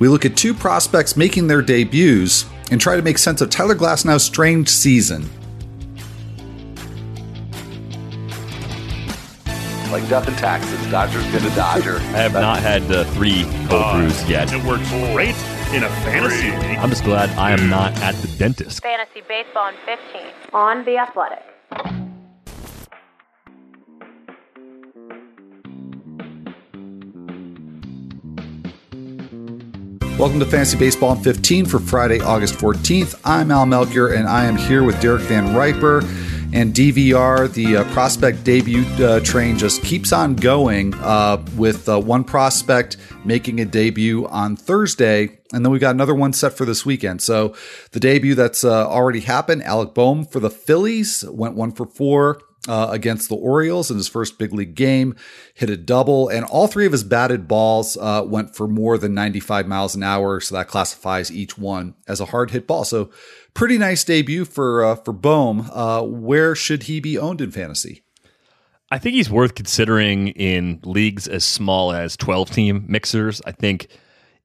We look at two prospects making their debuts and try to make sense of Tyler Glasnow's strange season. Like death and taxes, Dodger's gonna Dodger. I have not had the three cold Uh, brews yet. It works great in a fantasy league. I'm just glad I am not at the dentist. Fantasy Baseball in 15 on The Athletic. Welcome to Fantasy Baseball in 15 for Friday, August 14th. I'm Al Melchior, and I am here with Derek Van Riper and DVR. The uh, prospect debut uh, train just keeps on going uh, with uh, one prospect making a debut on Thursday, and then we got another one set for this weekend. So the debut that's uh, already happened, Alec Bohm for the Phillies went one for four uh, against the Orioles in his first big league game, hit a double, and all three of his batted balls uh, went for more than 95 miles an hour. So that classifies each one as a hard hit ball. So pretty nice debut for uh, for Bohm. Uh, where should he be owned in fantasy? I think he's worth considering in leagues as small as 12 team mixers. I think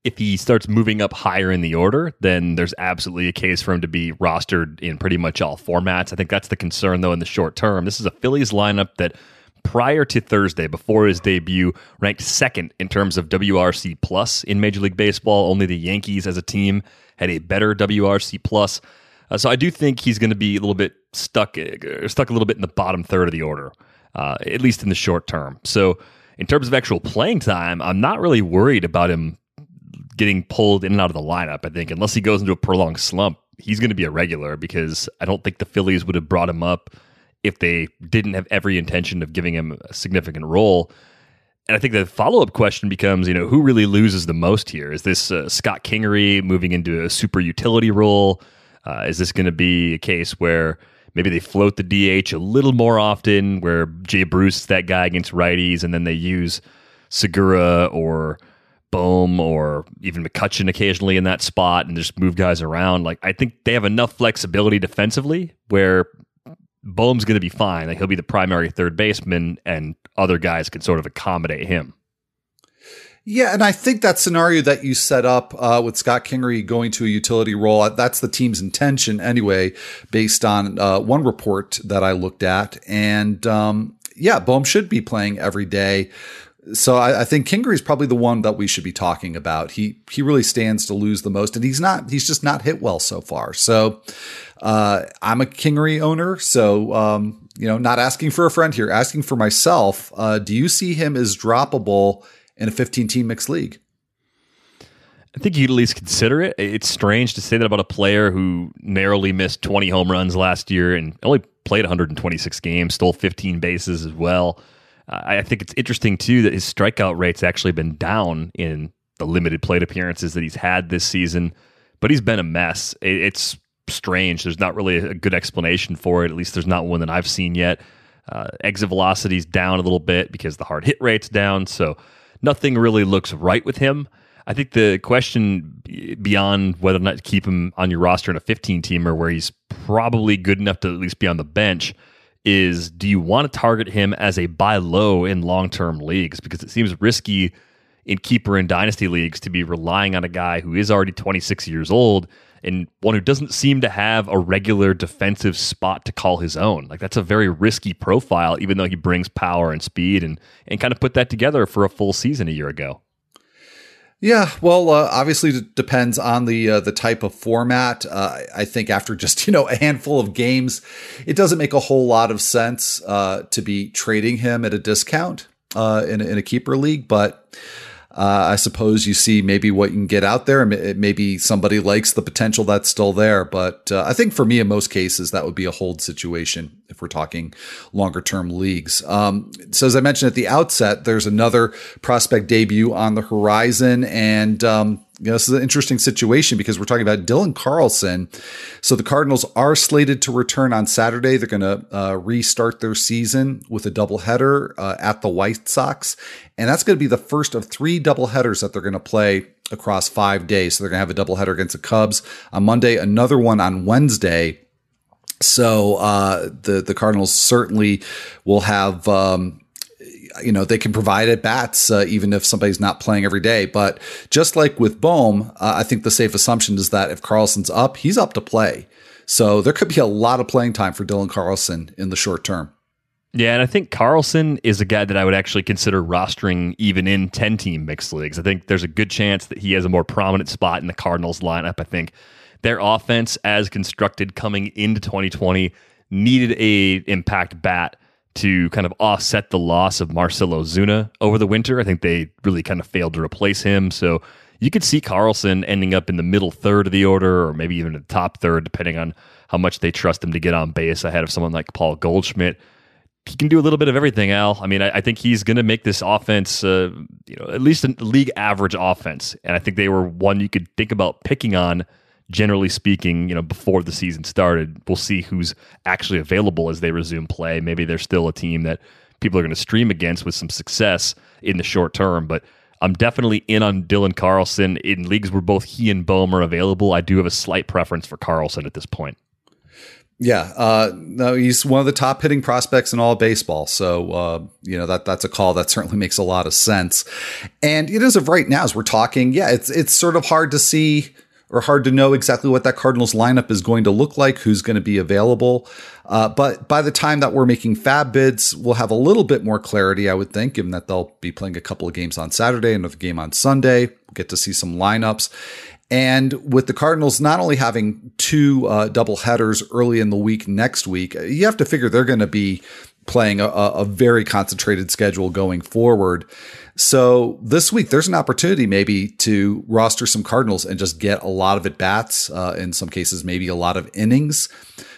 if he starts moving up higher in the order, then there's absolutely a case for him to be rostered in pretty much all formats. I think that's the concern, though, in the short term. This is a Phillies lineup that prior to Thursday, before his debut, ranked second in terms of WRC plus in Major League Baseball. Only the Yankees as a team had a better WRC plus. Uh, so I do think he's going to be a little bit stuck, uh, stuck a little bit in the bottom third of the order, uh, at least in the short term. So in terms of actual playing time, I'm not really worried about him getting pulled in and out of the lineup. I think unless he goes into a prolonged slump, he's going to be a regular because I don't think the Phillies would have brought him up if they didn't have every intention of giving him a significant role. And I think the follow up question becomes, you know, who really loses the most here? Is this uh, Scott Kingery moving into a super utility role? Uh, is this going to be a case where maybe they float the DH a little more often, where Jay Bruce is that guy against righties, and then they use Segura or Bohm or even McCutchen occasionally in that spot and just move guys around. Like I think they have enough flexibility defensively where Bohm's going to be fine. Like he'll be the primary third baseman, and other guys can sort of accommodate him. Yeah, and I think that scenario that you set up uh, with Scott Kingery going to a utility role, uh, that's the team's intention anyway, based on uh, one report that I looked at. And um, yeah, Bohm should be playing every day. So I, I think Kingery is probably the one that we should be talking about. He he really stands to lose the most, and he's not. He's just not hit well so far. So uh, I'm a Kingery owner, so um, you know, not asking for a friend here, asking for myself. Uh, do you see him as droppable in a 15 team mixed league? I think you'd at least consider it. It's strange to say that about a player who narrowly missed 20 home runs last year and only played 126 games, stole 15 bases as well. I think it's interesting too that his strikeout rate's actually been down in the limited plate appearances that he's had this season, but he's been a mess. It, it's strange. There's not really a good explanation for it. At least there's not one that I've seen yet. Uh, exit velocity's down a little bit because the hard hit rate's down, so nothing really looks right with him. I think the question beyond whether or not to keep him on your roster in a 15 teamer where he's probably good enough to at least be on the bench is do you want to target him as a buy low in long term leagues? Because it seems risky in keeper and dynasty leagues to be relying on a guy who is already 26 years old and one who doesn't seem to have a regular defensive spot to call his own. Like that's a very risky profile, even though he brings power and speed and and kind of put that together for a full season a year ago. Yeah, well, uh, obviously it depends on the uh, the type of format. Uh, I think after just you know a handful of games, it doesn't make a whole lot of sense uh, to be trading him at a discount uh, in, in a keeper league. But uh, I suppose you see maybe what you can get out there. and Maybe somebody likes the potential that's still there. But I think for me, in most cases, that would be a hold situation if we're talking longer term leagues. Um, so, as I mentioned at the outset, there's another prospect debut on the horizon. And, um, you know, this is an interesting situation because we're talking about Dylan Carlson. So the Cardinals are slated to return on Saturday. They're going to uh, restart their season with a doubleheader uh, at the White Sox. And that's going to be the first of three doubleheaders that they're going to play across five days. So they're going to have a doubleheader against the Cubs on Monday, another one on Wednesday. So uh, the the Cardinals certainly will have um, you know, they can provide at bats uh, even if somebody's not playing every day. But just like with Bohm, uh, I think the safe assumption is that if Carlson's up, he's up to play. So there could be a lot of playing time for Dylan Carlson in the short term. Yeah, and I think Carlson is a guy that I would actually consider rostering even in 10 team mixed leagues. I think there's a good chance that he has a more prominent spot in the Cardinals lineup. I think their offense, as constructed coming into 2020, needed a impact bat to kind of offset the loss of Marcell Ozuna over the winter. I think they really kind of failed to replace him. So you could see Carlson ending up in the middle third of the order or maybe even the top third, depending on how much they trust him to get on base ahead of someone like Paul Goldschmidt he can do a little bit of everything, Al. I mean, I, I think he's going to make this offense, uh, you know, at least a league average offense. And I think they were one you could think about picking on, generally speaking, you know, before the season started. We'll see who's actually available as they resume play. Maybe they're still a team that people are going to stream against with some success in the short term. But I'm definitely in on Dylan Carlson in leagues where both he and Bohm are available. I do have a slight preference for Carlson at this point. Yeah, uh, no, he's one of the top hitting prospects in all baseball. So uh, you know that that's a call that certainly makes a lot of sense. And it is of right now, as we're talking, yeah, it's it's sort of hard to see or hard to know exactly what that Cardinals lineup is going to look like, who's going to be available. Uh, but by the time that we're making FAAB bids, we'll have a little bit more clarity, I would think, given that they'll be playing a couple of games on Saturday, and another game on Sunday. We'll get to see some lineups. And with the Cardinals not only having two uh, double headers early in the week next week, you have to figure they're going to be playing a, a, very concentrated schedule going forward. So this week, there's an opportunity maybe to roster some Cardinals and just get a lot of at bats, uh, in some cases, maybe a lot of innings.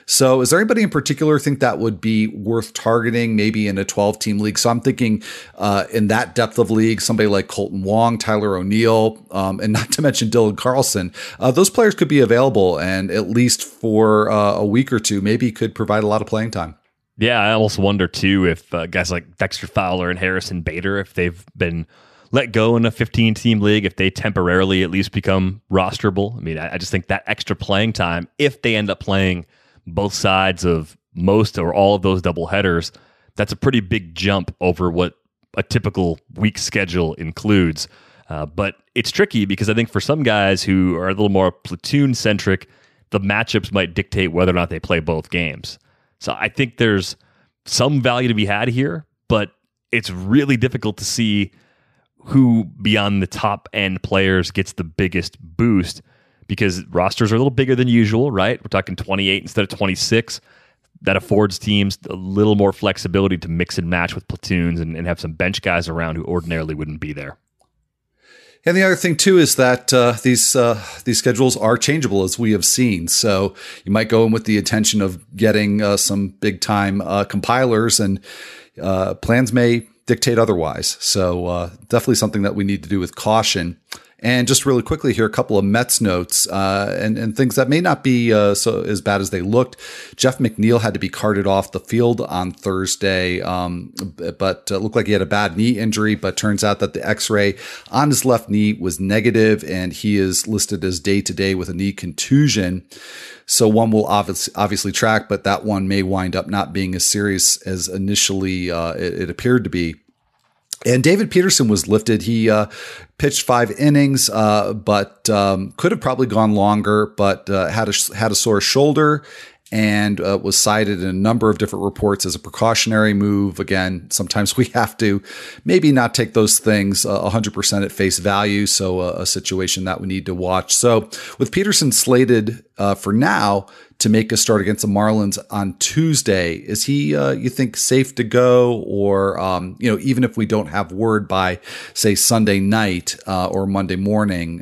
So, is there anybody in particular think that would be worth targeting, maybe in a 12 team league? So, I'm thinking uh, in that depth of league, somebody like Kolten Wong, Tyler O'Neill, um, and not to mention Dylan Carlson. Uh, those players could be available and at least for uh, a week or two, maybe could provide a lot of playing time. Yeah, I almost wonder too if uh, guys like Dexter Fowler and Harrison Bader, if they've been let go in a 15 team league, if they temporarily at least become rosterable. I mean, I, I just think that extra playing time, if they end up playing both sides of most or all of those double headers, that's a pretty big jump over what a typical week schedule includes. Uh, but it's tricky because I think for some guys who are a little more platoon centric, the matchups might dictate whether or not they play both games. So I think there's some value to be had here, but it's really difficult to see who beyond the top end players gets the biggest boost because rosters are a little bigger than usual, right? We're talking 28 instead of 26. That affords teams a little more flexibility to mix and match with platoons and, and have some bench guys around who ordinarily wouldn't be there. And the other thing too is that uh, these uh, these schedules are changeable, as we have seen. So you might go in with the intention of getting uh, some big time uh, compilers, and uh, plans may dictate otherwise. So uh, definitely something that we need to do with caution. And just really quickly here, a couple of Mets notes uh, and, and things that may not be uh, so as bad as they looked. Jeff McNeil had to be carted off the field on Thursday, um, but uh, looked like he had a bad knee injury. But turns out that the X-ray on his left knee was negative, and he is listed as day to day with a knee contusion. So one will obviously, obviously track, but that one may wind up not being as serious as initially uh, it, it appeared to be. And David Peterson was lifted. He uh, pitched five innings, uh, but um, could have probably gone longer, but uh, had a had a sore shoulder and uh, was cited in a number of different reports as a precautionary move. Again, sometimes we have to maybe not take those things uh, 100% at face value. So, uh, a situation that we need to watch. So, with Peterson slated uh, for now to make a start against the Marlins on Tuesday, is he, uh, you think, safe to go? Or, um, you know, even if we don't have word by, say, Sunday night uh, or Monday morning,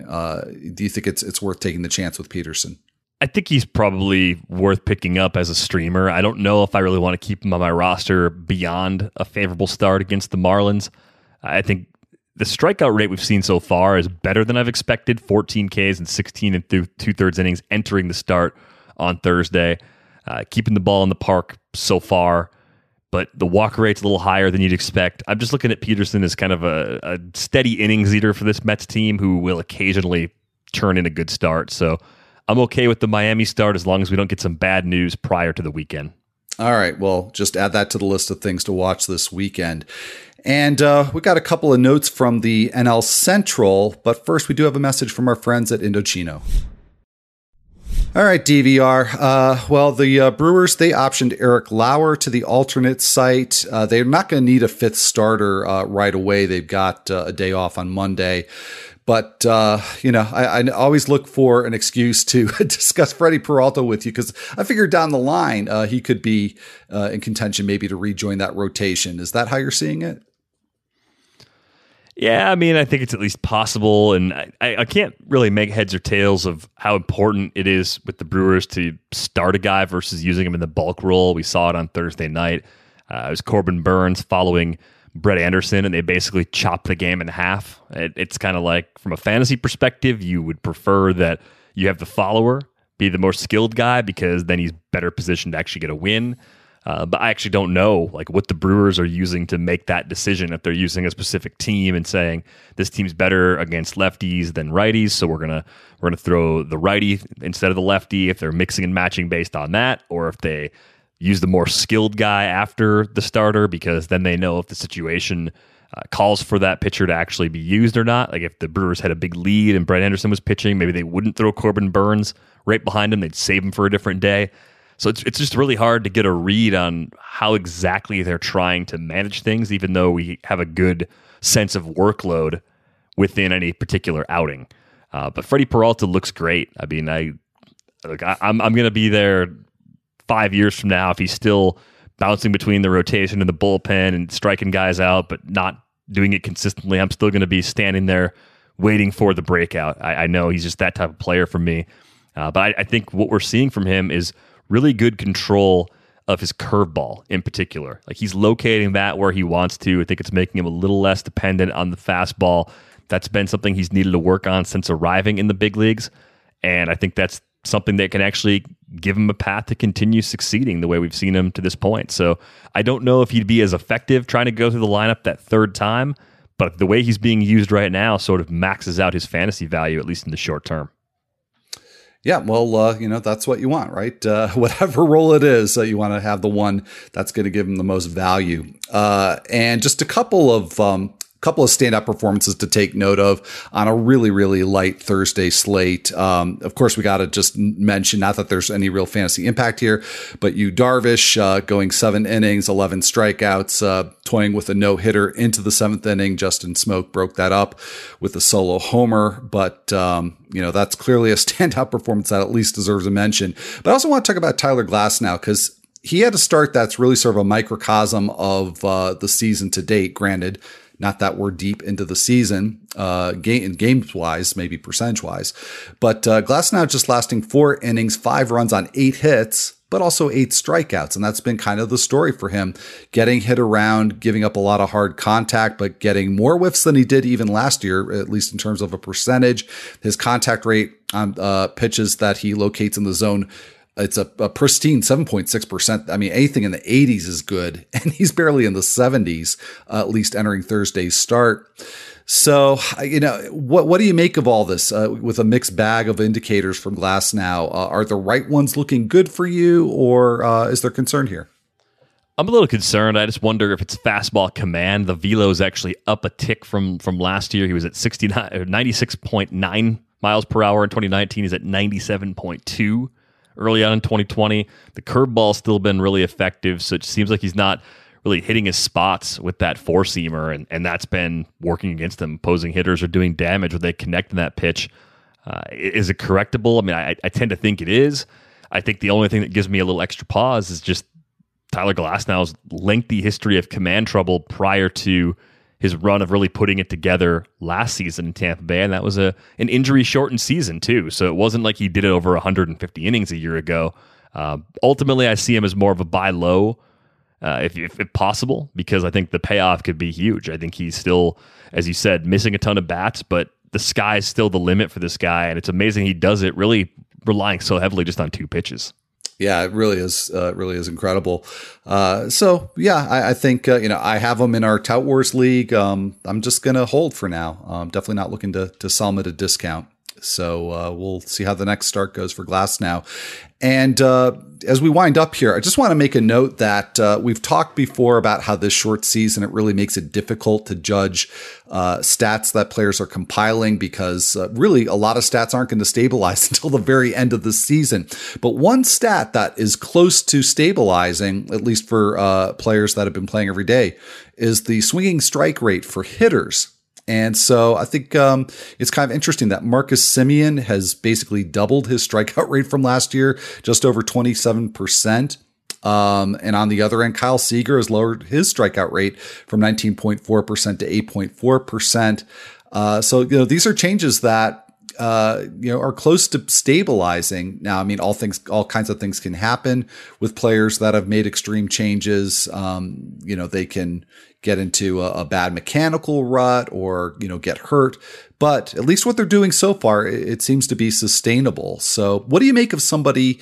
do you think it's, it's worth taking the chance with Peterson? I think he's probably worth picking up as a streamer. I don't know if I really want to keep him on my roster beyond a favorable start against the Marlins. I think the strikeout rate we've seen so far is better than I've expected 14 Ks and 16 and th- two thirds innings entering the start on Thursday. Uh, keeping the ball in the park so far, but the walk rate's a little higher than you'd expect. I'm just looking at Peterson as kind of a, a steady innings eater for this Mets team who will occasionally turn in a good start. So I'm okay with the Miami start as long as we don't get some bad news prior to the weekend. All right. Well, just add that to the list of things to watch this weekend. And uh, we got a couple of notes from the NL Central, but first we do have a message from our friends at Indochino. All right, DVR. Uh, well, the uh, Brewers they optioned Eric Lauer to the alternate site. Uh, they're not going to need a fifth starter uh, right away. They've got uh, a day off on Monday. But uh, you know, I, I, always look for an excuse to discuss Freddie Peralta with you because I figured down the line he could be in contention, maybe to rejoin that rotation. Is that how you're seeing it? Yeah, I mean, I think it's at least possible, and I, I can't really make heads or tails of how important it is with the Brewers to start a guy versus using him in the bulk role. We saw it on Thursday night. Uh, it was Corbin Burnes following Brett Anderson, and they basically chop the game in half. It, it's kind of like, from a fantasy perspective, you would prefer that you have the follower be the more skilled guy because then he's better positioned to actually get a win. Uh, but I actually don't know like what the Brewers are using to make that decision. If they're using a specific team and saying this team's better against lefties than righties, so we're gonna we're gonna throw the righty instead of the lefty. If they're mixing and matching based on that, or if they use the more skilled guy after the starter, because then they know if the situation uh, calls for that pitcher to actually be used or not. Like if the Brewers had a big lead and Brett Anderson was pitching, maybe they wouldn't throw Corbin Burnes right behind him. They'd save him for a different day. So it's it's just really hard to get a read on how exactly they're trying to manage things, even though we have a good sense of workload within any particular outing. Uh, but Freddie Peralta looks great. I mean, I like I, I'm I'm going to be there five years from now if he's still bouncing between the rotation and the bullpen and striking guys out, but not doing it consistently. I'm still going to be standing there waiting for the breakout. I, I know he's just that type of player for me. Uh, but I, I think what we're seeing from him is really good control of his curveball in particular. Like he's locating that where he wants to. I think it's making him a little less dependent on the fastball. That's been something he's needed to work on since arriving in the big leagues. And I think that's something that can actually give him a path to continue succeeding the way we've seen him to this point. So I don't know if he'd be as effective trying to go through the lineup that third time, but the way he's being used right now sort of maxes out his fantasy value, at least in the short term. Yeah, well, uh, you know, that's what you want, right? Uh, whatever role it is, uh, you want to have the one that's going to give them the most value. Uh, and just a couple of um, couple of standout performances to take note of on a really, really light Thursday slate. Um, of course, we got to just mention, not that there's any real fantasy impact here, but Yu Darvish uh, going seven innings, 11 strikeouts, uh, toying with a no hitter into the seventh inning. Justin Smoak broke that up with a solo homer, but, um, you know, that's clearly a standout performance that at least deserves a mention. But I also want to talk about Tyler Glasnow because he had a start that's really sort of a microcosm of uh, the season to date. Granted, not that we're deep into the season, uh, game games wise, maybe percentage wise, but uh, Glasnow just lasting four innings, five runs on eight hits, but also eight strikeouts, and that's been kind of the story for him. Getting hit around, giving up a lot of hard contact, but getting more whiffs than he did even last year, at least in terms of a percentage. His contact rate on uh, pitches that he locates in the zone it's a, a pristine 7.6%. I mean, anything in the 80s is good, and he's barely in the 70s, uh, at least entering Thursday's start. So, you know, what what do you make of all this uh, with a mixed bag of indicators from Glasnow? Uh, are the right ones looking good for you, or uh, is there concern here? I'm a little concerned. I just wonder if it's fastball command. The velo is actually up a tick from from last year. He was at 69, 96.9 miles per hour in 2019. He's at 97.2 early on in 2020. The curveball's still been really effective, so it seems like he's not really hitting his spots with that four seamer, and, and that's been working against him. Opposing hitters are doing damage when they connect in that pitch. Uh, is it correctable? I mean, I, I tend to think it is. I think the only thing that gives me a little extra pause is just Tyler Glasnow's lengthy history of command trouble prior to his run of really putting it together last season in Tampa Bay, and that was a an injury shortened season too. So it wasn't like he did it over 150 innings a year ago. Uh, ultimately, I see him as more of a buy low, uh, if, if, if possible, because I think the payoff could be huge. I think he's still, as you said, missing a ton of bats, but the sky is still the limit for this guy, and it's amazing he does it really relying so heavily just on two pitches yeah, it really is. Uh, really is incredible. Uh, so yeah, I, I think uh, you know I have them in our Tout Wars league. Um, I'm just gonna hold for now. I'm definitely not looking to to sell them at a discount. So uh, we'll see how the next start goes for Glasnow. And uh, as we wind up here, I just want to make a note that uh, we've talked before about how this short season it really makes it difficult to judge uh, stats that players are compiling because uh, really a lot of stats aren't going to stabilize until the very end of the season. But one stat that is close to stabilizing, at least for uh, players that have been playing every day, is the swinging strike rate for hitters. And so I think um, it's kind of interesting that Marcus Semien has basically doubled his strikeout rate from last year, just over 27%. Um, and on the other end, Kyle Seager has lowered his strikeout rate from 19.4% to 8.4%. Uh, so, you know, these are changes that uh, you know, are close to stabilizing. Now, I mean, all things, all kinds of things can happen with players that have made extreme changes. Um, you know, they can get into a, a, bad mechanical rut or you know get hurt. But at least what they're doing so far, it, it seems to be sustainable. So, what do you make of somebody?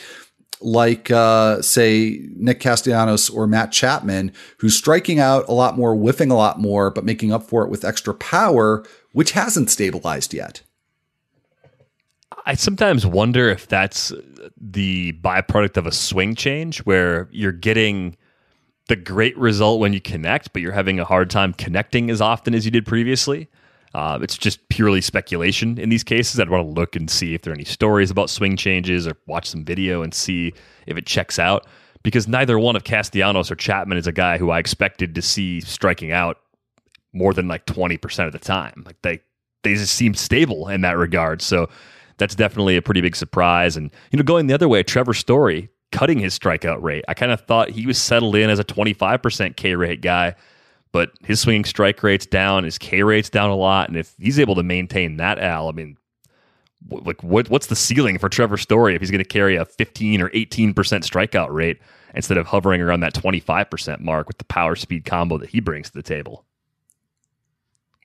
like uh, say Nick Castellanos or Matt Chapman, who's striking out a lot more, whiffing a lot more, but making up for it with extra power, which hasn't stabilized yet. I sometimes wonder if that's the byproduct of a swing change where you're getting the great result when you connect, but you're having a hard time connecting as often as you did previously. Uh, it's just purely speculation in these cases. I'd want to look and see if there are any stories about swing changes or watch some video and see if it checks out. Because neither one of Castellanos or Chapman is a guy who I expected to see striking out more than like 20% of the time. Like they, they just seem stable in that regard. So that's definitely a pretty big surprise. And, you know, going the other way, Trevor Story cutting his strikeout rate. I kind of thought he was settled in as a 25% K rate guy, but his swinging strike rate's down, his K rate's down a lot. And if he's able to maintain that, Al, I mean, like what, what's the ceiling for Trevor Story if he's going to carry a 15 or 18% strikeout rate instead of hovering around that 25% mark with the power speed combo that he brings to the table?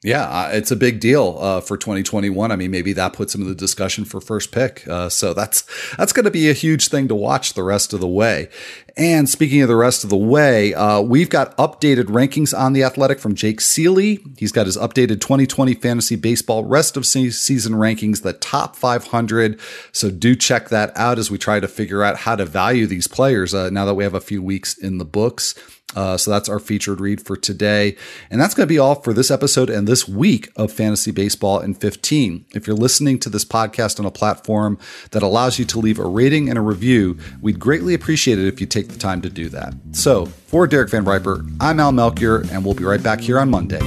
Yeah, uh, it's a big deal uh, for 2021. I mean, maybe that puts him in the discussion for first pick. Uh, so that's that's going to be a huge thing to watch the rest of the way. And speaking of the rest of the way, uh, we've got updated rankings on the Athletic from Jake Ciely. He's got his updated 2020 fantasy baseball rest of season rankings, the top 500. So do check that out as we try to figure out how to value these players uh, now that we have a few weeks in the books. Uh, so that's our featured read for today. And that's going to be all for this episode and this week of Fantasy Baseball in 15. If you're listening to this podcast on a platform that allows you to leave a rating and a review, we'd greatly appreciate it if you take the time to do that. So for Derek Van Riper, I'm Al Melchior, and we'll be right back here on Monday.